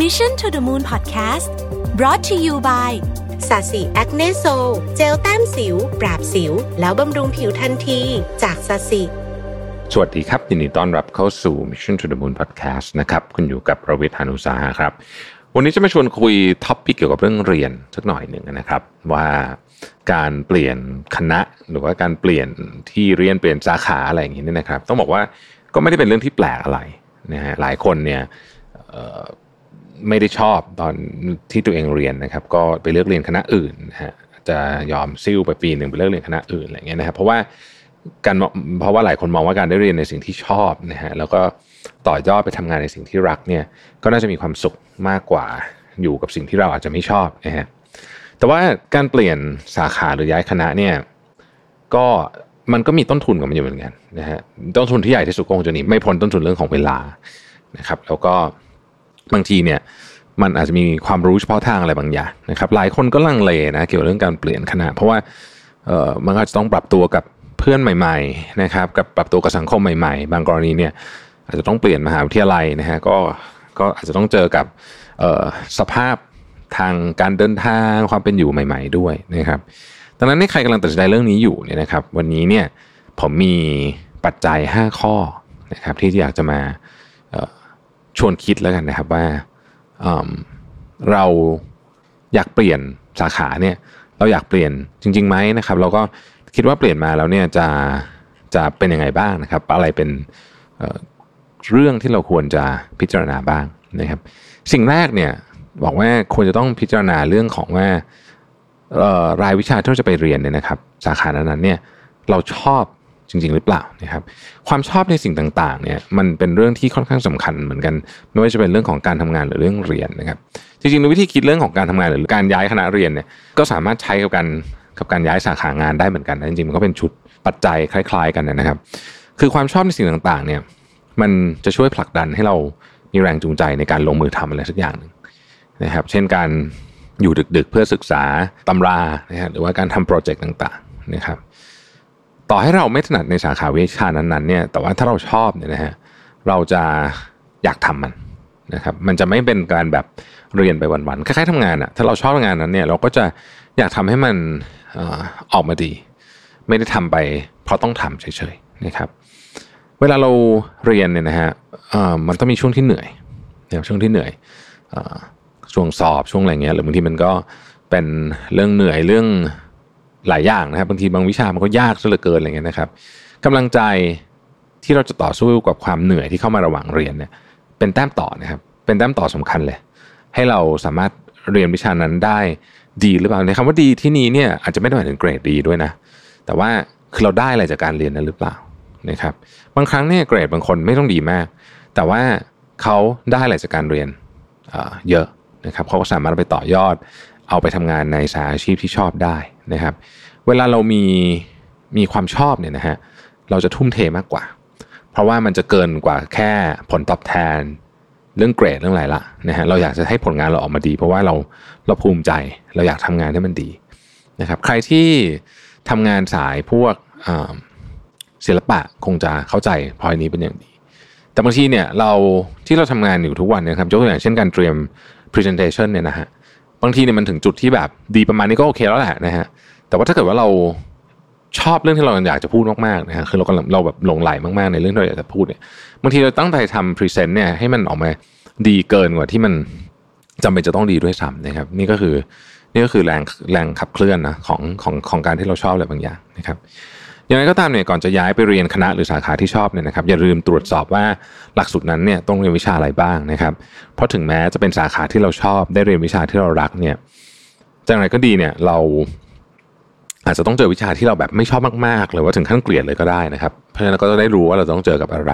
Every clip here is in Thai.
Mission to the Moon Podcast brought to you by Sasi Acne Sol เจลแต้มสิว ปราบสิว แล้วบำรุงผิวทันที จาก Sasi สวัสดีครับ ยินดีต้อนรับเข้าสู่ Mission to the Moon Podcast นะครับ คุณอยู่กับรวิศ หาญอุตสาหะครับ วันนี้จะมาชวนคุย topic เกี่ยวกับเรื่องเรียนสักหน่อยหนึ่งนะครับ ว่าการเปลี่ยนคณะหรือว่าการเปลี่ยนที่เรียนเปลี่ยนสาขาอะไรอย่างนี้เนี่ยนะครับ ต้องบอกว่าก็ไม่ได้เป็นเรื่องที่แปลกอะไรนะฮะหลายคนเนี่ยเอ่อ ไม่ได้ชอบตอนที่ตัวเองเรียนนะครับ ก็ไปเลือกเรียนคณะอื่นนะฮะจะยอมซิ่วไปปีหนึ่งไปเลือกเรียนคณะอื่นอะไรเงี้ยนะครับเพราะว่าการเพราะว่าหลายคนมองว่าการได้เรียนในสิ่งที่ชอบนะฮะแล้วก็ต่อยอดไปทำงานในสิ่งที่รักเนี่ยก็น่าจะมีความสุขมากกว่าอยู่กับสิ่งที่เราอาจจะไม่ชอบนะฮะแต่ว่าการเปลี่ยนสาขาหรือย้ายคณะเนี่ยก็มันก็มีต้นทุนกับมันอยู่เหมือนกันนะฮะต้นทุนที่ใหญ่ที่สุดก็คงจะหนีไม่พ้นต้นทุนเรื่องของเวลานะครับ แล้วก็ บางทีเนี่ยมันอาจจะมีความรู้เฉพาะทางอะไรบางอย่างนะครับ หลายคนก็ลังเลนะเกี่ยวกับเรื่องการเปลี่ยนคณะ เพราะว่าเออมันอาจจะต้องปรับตัวกับเพื่อนใหม่ๆนะครับ กับปรับตัวกับสังคมใหม่ๆ บางกรณีเนี่ยอาจจะต้องเปลี่ยนมหาวิทยาลัยนะฮะก็ก็อาจจะต้องเจอกับสภาพทางการเดินทางความเป็นอยู่ใหม่ ๆ ด้วยนะครับดังนั้นนี่ใครกำลังตัดสินใจเรื่องนี้อยู่เนี่ยนะครับ วันนี้เนี่ยผมมีปัจจัย 5 ข้อนะครับที่อยากจะมา ชวนคิดแล้วกันนะครับว่าเราอยากเปลี่ยนสาขาเนี่ยเราอยากเปลี่ยนจริงๆไหมนะครับ เราก็คิดว่าเปลี่ยนมาแล้วเนี่ยจะจะเป็นยังไงบ้างนะครับ อะไรเป็นเเรื่องที่เราควรจะพิจารณาบ้างนะครับ สิ่งแรกเนี่ยบอกว่าควรจะต้องพิจารณาเรื่องของว่ารายวิชาที่เราจะไปเรียนเนี่ยนะครับ สาขานั้นๆเนี่ยเราชอบ จริง ๆ หรือเปล่านะครับความชอบในสิ่งต่างๆเนี่ยมันเป็นเรื่องที่ค่อนข้างสำคัญเหมือนกัน ไม่ว่าจะเป็นเรื่องของการทำงานหรือเรื่องเรียนนะครับจริงๆในวิธีคิดเรื่องของการทำงานหรือการย้ายคณะเรียนเนี่ยก็สามารถใช้กับการกับการย้ายสาขางานได้เหมือนกันนะจริงๆมันก็เป็นชุดปัจจัยคล้าย ๆ กันนะครับ คือความชอบในสิ่งต่างๆเนี่ยมันจะช่วยผลักดันให้เรามีแรงจูงใจในการลงมือทำอะไรสักอย่างหนึ่งนะครับ เช่นการอยู่ดึกๆ เพื่อศึกษาตำรานะฮะหรือว่าการทำโปรเจกต์ต่างๆนะครับ ต่อให้เราไม่ถนัดในสาขาวิชานั้นๆเนี่ยแต่ว่าถ้าเราชอบเนี่ยนะฮะเราจะอยากทำมันนะครับมันจะไม่เป็นการแบบเรียนไปวันๆคล้ายๆทำงานอะถ้าเราชอบงานนั้นเนี่ยเราก็จะอยากทำให้มันออกมาดี ไม่ได้ทำไป เพราะต้องทำเฉยๆนะครับ เวลาเราเรียนเนี่ยนะฮะมันต้องมีช่วงที่เหนื่อยนะครับช่วงที่เหนื่อยช่วงสอบช่วงอะไรเงี้ยหรือบางทีมันก็เป็นเรื่องเหนื่อยเรื่อง หลายอย่างนะครับบางทีบางวิชามันก็ยากซะเหลือเกินอะไรเงี้ยนะครับกำลังใจที่เราจะต่อสู้กับความเหนื่อยที่เข้ามาระหว่างเรียนเนี่ยเป็นแต้มต่อนะครับเป็นแต้มต่อสำคัญเลย ให้เราสามารถเรียนวิชานั้นได้ดีหรือเปล่าในคำว่าดีที่นี้เนี่ยอาจจะไม่ได้หมายถึงเกรดดีด้วยนะ แต่ว่าคือเราได้อะไรจากการเรียนนั้นหรือเปล่านะครับบางครั้งเนี่ยเกรดบางคนไม่ต้องดีมาก แต่ว่าเขาได้อะไรจากการเรียนเยอะนะครับเขาก็สามารถไปต่อยอด เอาไปทำงานในสายอาชีพที่ชอบได้ นะครับ เวลาเรามีมีความชอบเนี่ยนะฮะเราจะทุ่มเทมากกว่า เพราะว่ามันจะเกินกว่าแค่ผลตอบแทน เรื่องเกรดเรื่องอะไรละนะฮะเราอยากจะให้ผลงานเราออกมาดี เพราะว่าเราเราภูมิใจเราอยากทำงานให้มันดีนะครับ ใครที่ทำงานสายพวกศิลปะคงจะเข้าใจพอยนี้เป็นอย่างดี แต่บางทีเนี่ยเราที่เราทำงานอยู่ทุกวันนะครับยกตัวอย่างเช่นการเตรียม presentation เนี่ยนะฮะ บางทีเนี่ยมันถึงจุดที่แบบดีประมาณนี้ก็โอเคแล้วแหละนะฮะแต่ว่าถ้าเกิดว่าเราชอบเรื่องที่เราอยากจะพูดมากๆนะฮะคือเรากำลังเราแบบหลงไหลมากๆในเรื่องที่เราอยากจะพูดเนี่ยบางทีเราตั้งใจทำพรีเซนต์เนี่ยให้มันออกมาดีเกินกว่าที่มันจำเป็นจะต้องดีด้วยซ้ำนะครับ นี่ก็คือนี่ก็คือแรงแรงขับเคลื่อนนะของของของการที่เราชอบอะไรบางอย่างนะครับ ย่างไรก็ตามเนี่ยก่อนจะย้ายไปเรียนคณะหรือสาขาที่ชอบเนี่ยนะครับอย่าลืมตรวจสอบว่าหลักสูตรนั้นเนี่ยต้องเรียนวิชาอะไรบ้างนะครับเพราะถึงแม้จะเป็นสาขาที่เราชอบได้เรียนวิชาที่เรารักเนี่ยจากไรก็ดีเนี่ยเราอาจจะต้องเจอวิชาที่เราแบบไม่ชอบมากๆหรือว่าถึงขั้นเกลียดเลยก็ได้นะครับเพราะฉะนั้นก็จะได้รู้ว่าเราต้องเจอกับอะไร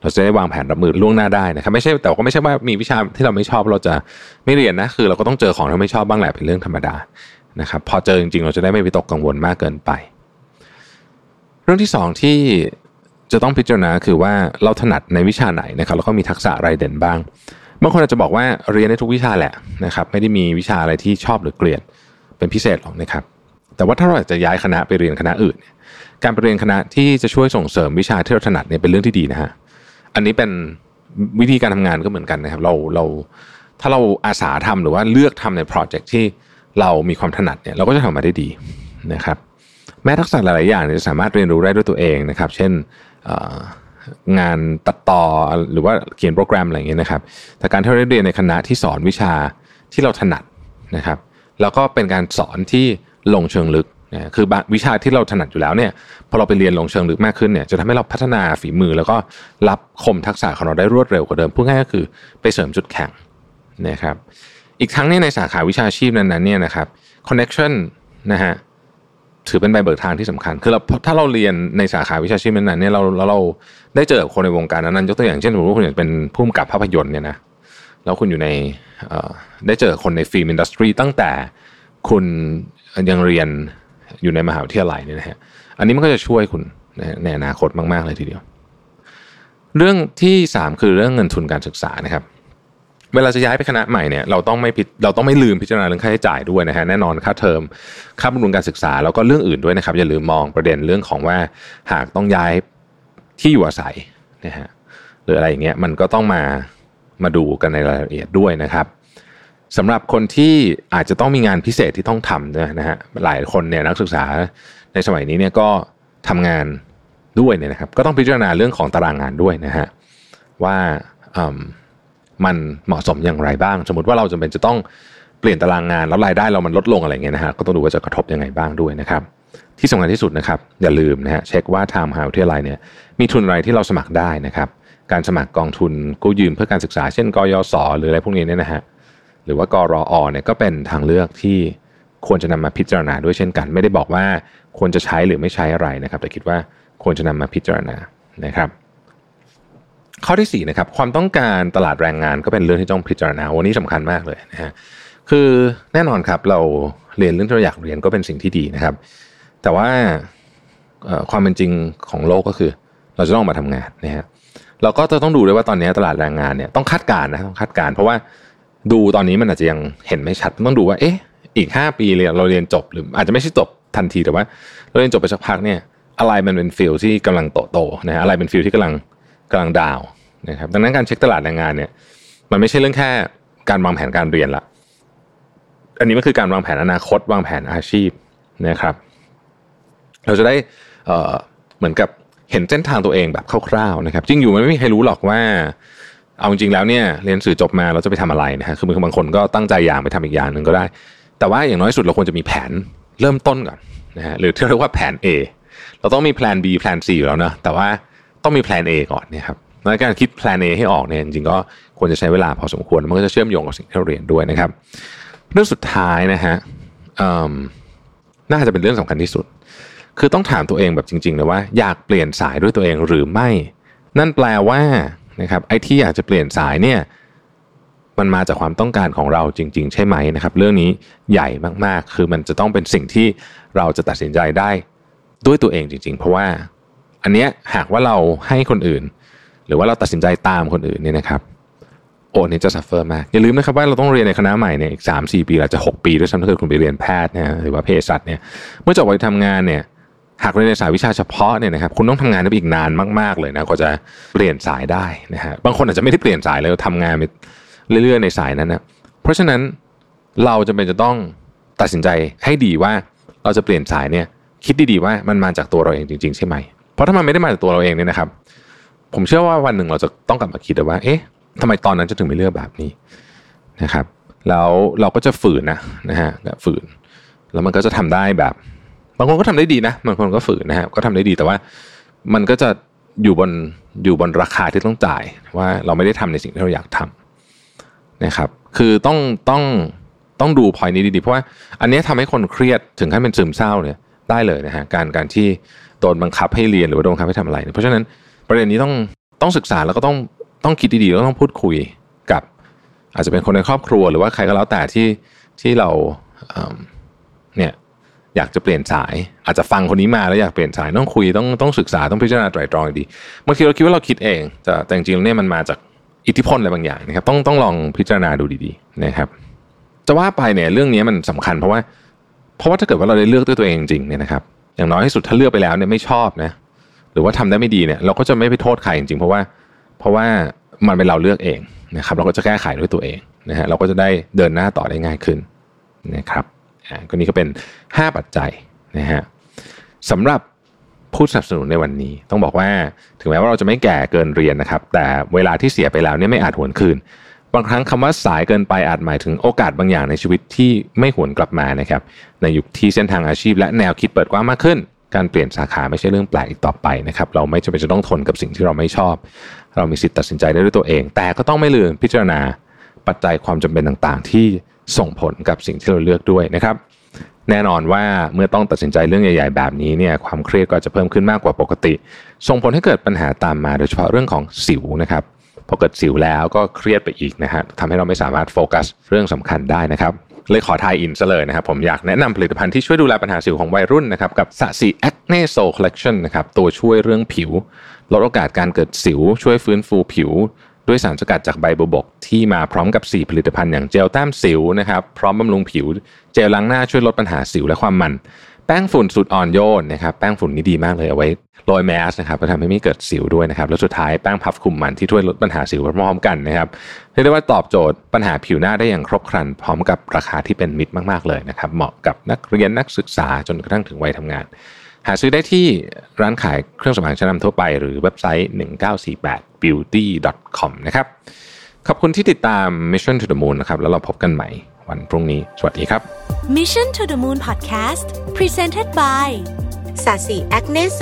เราจะได้วางแผนรับมือล่วงหน้าได้นะครับไม่ใช่แต่ก็ไม่ใช่ว่ามีวิชาที่เราไม่ชอบเราจะไม่เรียนนะคือ เราก็ต้องเจอของที่ไม่ชอบบ้างแหละเป็นเรื่องธรรมดานะครับพอเจอจริงๆเราจะได้ไม่ไปตกกังวลมากเกินไป รื่องที่สองที่จะต้องพิจารณาคือว่าเราถนัดในวิชาไหนนะครับแล้วก็มีทักษะอะไรเด่นบ้างบางคนอาจจะบอกว่าเรียนได้ทุกวิชาแหละนะครับไม่ได้มีวิชาอะไรที่ชอบหรือเกลียดเป็นพิเศษหรอกนะครับ แต่ว่าถ้าเราอยากจะย้ายคณะไปเรียนคณะอื่น การไปเรียนคณะที่จะช่วยส่งเสริมวิชาที่เราถนัดเนี่ยเป็นเรื่องที่ดีนะฮะอันนี้เป็นวิธีการทำงานก็เหมือนกันนะครับ เราเราถ้าเราอาสาทำหรือว่าเลือกทำในโปรเจกต์ที่เรามีความถนัดเนี่ยเราก็จะทำมาได้ดีนะครับ แม้ทักษะหลาย ๆ อย่างจะสามารถเรียนรู้ได้ด้วยตัวเองนะครับ เช่นงานตัดต่อหรือว่าเขียนโปรแกรมอะไรอย่างเงี้ยนะครับ แต่การที่เราได้เรียนในคณะที่สอนวิชาที่เราถนัดนะครับ แล้วก็เป็นการสอนที่ลงเชิงลึกนะคือวิชาที่เราถนัดอยู่แล้วเนี่ยพอเราไปเรียนลงเชิงลึกมากขึ้นเนี่ยจะทำให้เราพัฒนาฝีมือ แล้วก็รับคมทักษะของเราได้รวดเร็วกว่าเดิมพูดง่ายก็คือไปเสริมจุดแข็งนะครับ อีกทั้งเนี่ยในสาขาวิชาชีพนั้นๆเนี่ยนะครับคอนเน็ชันนะฮะ ถือเป็นใบเบิกทางที่สำคัญ คือเราถ้าเราเรียนในสาขาวิชาชีพนั้นเนี่ยเราเราเราได้เจอคนในวงการนั้นยกตัวอย่างเช่นสมมติว่าคุณอยากเป็นผู้กำกับภาพยนตร์เนี่ยนะแล้วคุณอยู่ในได้เจอคนในฟิล์มอินดัสทรีตั้งแต่คุณยังเรียนอยู่ในมหาวิทยาลัยเนี่ยนะฮะอันนี้มันก็จะช่วยคุณในอนาคตมาก ๆ เลยทีเดียว เรื่องที่ 3 คือเรื่องเงินทุนการศึกษานะครับ เวลาจะย้ายไปคณะใหม่เนี่ยเราต้องไม่ผิดเราต้องไม่ลืมพิจารณาเรื่องค่าใช้จ่ายด้วยนะฮะแน่นอนค่าเทอมค่าบำรุงการศึกษาแล้วก็เรื่องอื่นด้วยนะครับอย่าลืมมองประเด็นเรื่องของว่าหากต้องย้ายที่อยู่อาศัยนะฮะหรืออะไรอย่างเงี้ยมันก็ต้องมามาดูกันในรายละเอียดด้วยนะครับสำหรับคนที่อาจจะต้องมีงานพิเศษที่ต้องทำนะฮะหลายคนเนี่ยนักศึกษาในสมัยนี้เนี่ยก็ทำงานด้วยเนี่ยนะครับ ก็ต้องพิจารณาเรื่องของตารางงานด้วยนะฮะว่า มันเหมาะสมอย่างไรบ้าง สมมติว่าเราจำเป็นจะต้องเปลี่ยนตารางงานแล้วรายได้เรามันลดลงอะไรเงี้ยนะฮะก็ต้องดูว่าจะกระทบยังไงบ้างด้วยนะครับ ที่สำคัญที่สุดนะครับ อย่าลืมนะฮะเช็คว่าทางมหาวิทยาลัยเนี่ยมีทุนอะไรที่เราสมัครได้นะครับ การสมัครกองทุนกู้ยืมเพื่อการศึกษาเช่นกยศหรืออะไรพวกนี้เนี่ยนะฮะหรือว่ากรอเนี่ยก็เป็นทางเลือกที่ควรจะนำมาพิจารณาด้วยเช่นกัน ไม่ได้บอกว่าควรจะใช้หรือไม่ใช้อะไรนะครับ แต่คิดว่าควรจะนำมาพิจารณานะครับ ข้อที่4นะครับความต้องการตลาดแรงงานก็เป็นเรื่องที่ต้องพิจารณาวันนี้สำคัญมากเลยนะฮะคือแน่นอนครับเราเรียนเรื่องที่เราอยากเรียนก็เป็นสิ่งที่ดีนะครับ แต่ว่าความเป็นจริงของโลกก็คือ เราจะต้องมาทำงานนะฮะเราก็จะต้องดูด้วยว่าตอนนี้ตลาดแรงงานเนี่ยต้องคาดการณ์นะต้องคาดการณ์เพราะว่าดูตอนนี้มันอาจจะยังเห็นไม่ชัดต้องดูว่าเอ๊ะอีก 5 ปีเรียนเราเรียนจบหรืออาจจะไม่ใช่จบทันทีแต่ว่า เราเรียนจบไปสักพักเนี่ยอะไรมันเป็น field ที่กำลังโตโตนะฮะอะไรเป็น field ที่กำลัง กำลัง downนะครับดังนั้นการเช็คตลาดแรงงานเนี่ยมันไม่ใช่เรื่องแค่การวางแผนการเรียนละอันนี้มันคือการวางแผนอนาคตวางแผนอาชีพนะครับ เราจะได้เหมือนกับเห็นเส้นทางตัวเองแบบคร่าวๆนะครับ จริงอยู่มันไม่มีใครรู้หรอกว่า เอาจริงแล้วเนี่ยเรียนสื่อจบมาเราจะไปทำอะไรนะฮะคือบางคนก็ตั้งใจอย่างไปทำอีกอย่างหนึ่งก็ได้ แต่ว่าอย่างน้อยสุดเราควรจะมีแผนเริ่มต้นก่อนนะฮะหรือที่เรียกว่าแผน A เราต้องมีแผน B แผน C อยู่แล้วนะแต่ว่า ต้องมีแผน A ก่อนเนี่ยครับในการคิดแพลน A ให้ออกเนี่ยจริงๆก็ควรจะใช้เวลาพอสมควร มันก็จะเชื่อมโยงกับสิ่งที่เราเรียนด้วยนะครับ เรื่องสุดท้ายนะฮะน่าจะเป็นเรื่องสำคัญที่สุด คือต้องถามตัวเองแบบจริงๆเลยว่าอยากเปลี่ยนสายด้วยตัวเองหรือไม่ นั่นแปลว่านะครับไอ้ที่อยากจะเปลี่ยนสายเนี่ยมันมาจากความต้องการของเราจริง ๆ ใช่ไหมนะครับ เรื่องนี้ใหญ่มากๆ คือมันจะต้องเป็นสิ่งที่เราจะตัดสินใจได้ด้วยตัวเองจริง ๆ เพราะว่า อันเนี้ยหากว่าเราให้คนอื่น หรือว่าเราตัดสินใจตามคนอื่นเนี่ยนะครับโอ้นี่จะ suffer มากอย่าลืมนะครับว่าเราต้องเรียนในคณะใหม่เนี่ยอีกสามสี่ปีอาจจะหกปีด้วยซ้ำถ้าเกิดคุณไปเรียนแพทย์นะหรือว่าเภสัชเนี่ยเมื่อจบไปทำงานเนี่ยหากเรียนในสายวิชาเฉพาะเนี่ยนะครับคุณต้องทำงานได้อีกนานมาก ๆเลยนะก็จะเปลี่ยนสายได้นะฮะบางคนอาจจะไม่ได้เปลี่ยนสายเลยทำงานไปเรื่อยๆในสายนั้นนะเพราะฉะนั้นเราจะเป็นจะต้องตัดสินใจให้ดีว่าเราจะเปลี่ยนสายเนี่ยคิดดีๆว่ามันมาจากตัวเราเองจริง ๆ ใช่ไหม ราะถ้ามันไม่ได้มาจากตัวเราเองเนี่ยนะครับ ผมเชื่อว่าวันหนึ่งเราจะต้องกลับมาคิดว่า เอ๊ะทำไมตอนนั้นจะถึงไม่เลือกแบบนี้นะครับ แล้วเราก็จะฝืนนะนะฮะแบบฝืน แล้วมันก็จะทำได้แบบ บางคนก็ทำได้ดีนะ บางคนก็ฝืนนะฮะก็ทำได้ดีแต่ว่ามันก็จะอยู่บนอยู่บนราคาที่ต้องจ่ายว่าเราไม่ได้ทำในสิ่งที่เราอยากทำนะครับ คือต้องต้องต้องดูพอยนี้ดีๆ เพราะว่าอันนี้ทำให้คนเครียดถึงขั้นเป็นซึมเศร้าเนี่ยได้เลยนะฮะการการที่ โดนบังคับให้เรียนหรือว่าโดนบังคับให้ทำอะไร เพราะฉะนั้นประเด็นนี้ต้องต้องศึกษาแล้วก็ต้องต้องคิดดีๆแล้วต้องพูดคุยกับ อาจจะเป็นคนในครอบครัว หรือว่าใครก็แล้วแต่ที่ที่เราเนี่ยอยากจะเปลี่ยนสาย อาจจะฟังคนนี้มาแล้วอยากเปลี่ยนสายต้องคุยต้องต้องศึกษาต้องพิจารณาไตรตรองดีบางทีเราคิดว่าเราคิดเองแต่แต่จริงๆเนี่ยมันมาจากอิทธิพลอะไรบางอย่างนะครับ ต้องต้องลองพิจารณาดูดีๆนะครับ จะว่าไปเนี่ยเรื่องนี้มันสำคัญเพราะว่า เพราะว่าถ้าเกิดว่าเราได้เลือกด้วยตัวเองจริงๆเนี่ยนะครับ อย่างน้อยที่สุดถ้าเลือกไปแล้วเนี่ยไม่ชอบนะหรือว่าทำได้ไม่ดีเนี่ยเราก็จะไม่ไปโทษใครจริงๆ เพราะว่าเพราะว่ามันเป็นเราเลือกเองนะครับเราก็จะแก้ไขด้วยตัวเองนะฮะเราก็จะได้เดินหน้าต่อได้ง่ายขึ้นนะครับอ่าก็นี้ก็เป็น 5 ปัจจัยนะฮะสำหรับผู้สนับสนุนในวันนี้ ต้องบอกว่าถึงแม้ว่าเราจะไม่แก่เกินเรียนนะครับ แต่เวลาที่เสียไปแล้วเนี่ยไม่อาจหวนคืน บางครั้งคำว่าสายเกินไปอาจหมายถึงโอกาสบางอย่างในชีวิตที่ไม่หวนกลับมานะครับในยุคที่เส้นทางอาชีพและแนวคิดเปิดกว้างมากขึ้น การเปลี่ยนสาขาไม่ใช่เรื่องแปลกอีกต่อไปนะครับเราไม่จำเป็นจะต้องทนกับสิ่งที่เราไม่ชอบ เรามีสิทธิ์ตัดสินใจได้ด้วยตัวเอง แต่ก็ต้องไม่ลืมพิจารณาปัจจัยความจำเป็นต่างๆ ที่ส่งผลกับสิ่งที่เราเลือกด้วยนะครับแน่นอนว่าเมื่อต้องตัดสินใจเรื่องใหญ่ ๆ แบบนี้เนี่ยความเครียดก็จะเพิ่มขึ้นมากกว่าปกติ ส่งผลให้เกิดปัญหาตามมาโดยเฉพาะเรื่องของสิวนะครับ พอเกิดสิวแล้วก็เครียดไปอีกนะฮะทำให้เราไม่สามารถโฟกัสเรื่องสำคัญได้นะครับเลยขอทายอินซะเลยนะครับ ผมอยากแนะนำผลิตภัณฑ์ที่ช่วยดูแลปัญหาสิวของวัยรุ่นนะครับกับสะสี Acne Soul Collection นะครับตัวช่วยเรื่องผิว ลดโอกาสการเกิดสิว ช่วยฟื้นฟูผิว ด้วยสารสกัดจากใบบัวบก ที่มาพร้อมกับ 4 ผลิตภัณฑ์อย่างเจลแต้มสิวนะครับพร้อมบำรุงผิว เจลล้างหน้าช่วยลดปัญหาสิวและความมัน แป้งฝุ่นสูตรอ่อนโยนนะครับแป้งฝุ่นนี่ดีมากเลยเอาไว้โรยแมสนะครับก็ทำให้ไม่เกิดสิวด้วยนะครับแล้วสุดท้ายแป้งพับคุมมันที่ช่วยลดปัญหาสิวพร้อมกันนะครับเรียกได้ว่าตอบโจทย์ปัญหาผิวหน้าได้อย่างครบครัน พร้อมกับราคาที่เป็นมิตรมากๆเลยนะครับเหมาะกับนักเรียนนักศึกษาจนกระทั่งถึงวัยทำงาน หาซื้อได้ที่ร้านขายเครื่องสำอางชั้นนำทั่วไป หรือเว็บไซต์ 1948 beauty com นะครับขอบคุณที่ติดตาม Mission to the Moon นะครับแล้วเราพบกันใหม่ วันพรุ่งนี้ สวัสดีครับ Mission to the Moon Podcast Presented by สาสีแอคเนโซ